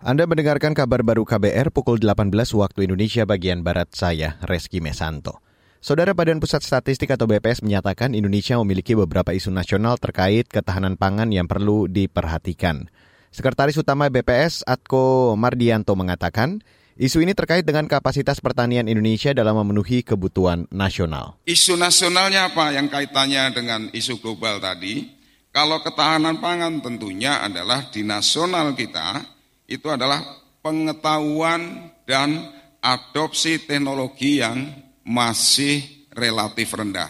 Anda mendengarkan kabar baru KBR pukul 18 waktu Indonesia bagian Barat saya, Reski Mesanto. Saudara Badan Pusat Statistik atau BPS menyatakan Indonesia memiliki beberapa isu nasional terkait ketahanan pangan yang perlu diperhatikan. Sekretaris Utama BPS Atko Mardianto mengatakan, isu ini terkait dengan kapasitas pertanian Indonesia dalam memenuhi kebutuhan nasional. Isu nasionalnya apa yang kaitannya dengan isu global tadi? Kalau ketahanan pangan tentunya adalah di nasional kita, itu adalah pengetahuan dan adopsi teknologi yang masih relatif rendah.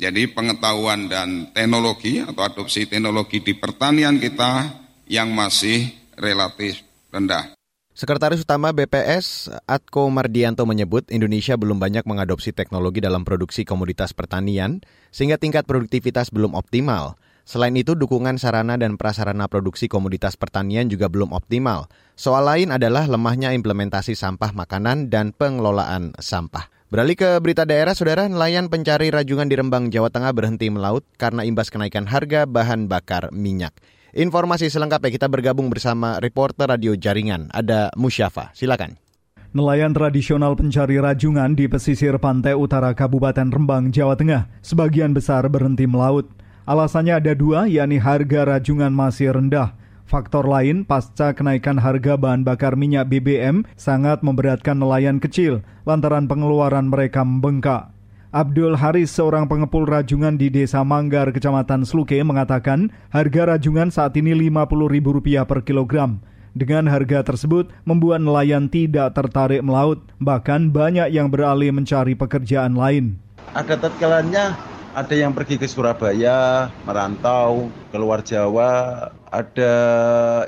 Jadi pengetahuan dan teknologi atau adopsi teknologi di pertanian kita yang masih relatif rendah. Sekretaris Utama BPS Atko Mardianto menyebut Indonesia belum banyak mengadopsi teknologi dalam produksi komoditas pertanian sehingga tingkat produktivitas belum optimal. Selain itu, dukungan sarana dan prasarana produksi komoditas pertanian juga belum optimal. Soal lain adalah lemahnya implementasi sampah makanan dan pengelolaan sampah. Beralih ke berita daerah, saudara, nelayan pencari rajungan di Rembang, Jawa Tengah berhenti melaut karena imbas kenaikan harga bahan bakar minyak. Informasi selengkapnya kita bergabung bersama reporter radio jaringan, ada Musyafa. Silakan. Nelayan tradisional pencari rajungan di pesisir pantai utara Kabupaten Rembang, Jawa Tengah, sebagian besar berhenti melaut. Alasannya ada dua, yakni harga rajungan masih rendah. Faktor lain, pasca kenaikan harga bahan bakar minyak BBM sangat memberatkan nelayan kecil lantaran pengeluaran mereka membengkak. Abdul Haris, seorang pengepul rajungan di Desa Manggar, Kecamatan Sluke, mengatakan harga rajungan saat ini Rp50.000 per kilogram. Dengan harga tersebut, membuat nelayan tidak tertarik melaut, bahkan banyak yang beralih mencari pekerjaan lain. Ada tatkalannya ada yang pergi ke Surabaya, merantau, keluar Jawa, ada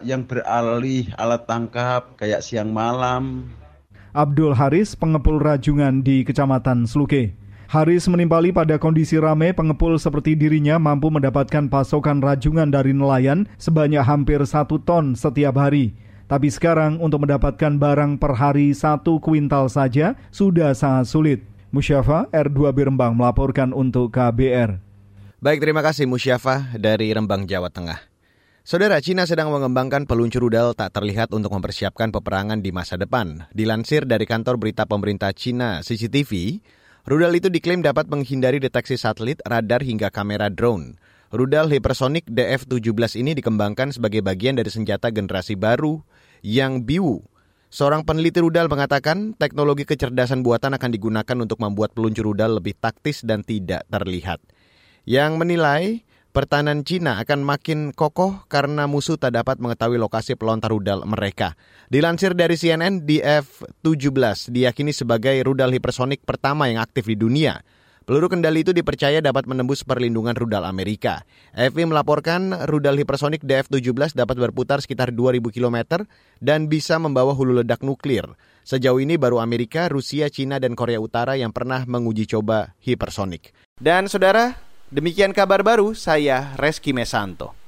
yang beralih alat tangkap kayak siang malam. Abdul Haris, pengepul rajungan di Kecamatan Sluke. Haris menimpali pada kondisi ramai pengepul seperti dirinya mampu mendapatkan pasokan rajungan dari nelayan sebanyak hampir satu ton setiap hari. Tapi sekarang untuk mendapatkan barang per hari satu kuintal saja sudah sangat sulit. Musyafa R2B Rembang melaporkan untuk KBR. Baik, terima kasih Musyafa dari Rembang, Jawa Tengah. Saudara, Cina sedang mengembangkan peluncur rudal tak terlihat untuk mempersiapkan peperangan di masa depan. Dilansir dari kantor berita pemerintah Cina CCTV, rudal itu diklaim dapat menghindari deteksi satelit, radar hingga kamera drone. Rudal hipersonik DF-17 ini dikembangkan sebagai bagian dari senjata generasi baru yang biu Seorang peneliti rudal mengatakan teknologi kecerdasan buatan akan digunakan untuk membuat peluncur rudal lebih taktis dan tidak terlihat. Yang menilai pertahanan Cina akan makin kokoh karena musuh tak dapat mengetahui lokasi pelontar rudal mereka. Dilansir dari CNN, DF-17 diyakini sebagai rudal hipersonik pertama yang aktif di dunia. Peluru kendali itu dipercaya dapat menembus perlindungan rudal Amerika. EFI melaporkan rudal hipersonik DF-17 dapat berputar sekitar 2000 km dan bisa membawa hulu ledak nuklir. Sejauh ini baru Amerika, Rusia, Cina, dan Korea Utara yang pernah menguji coba hipersonik. Dan saudara, demikian kabar baru saya Reski Mesanto.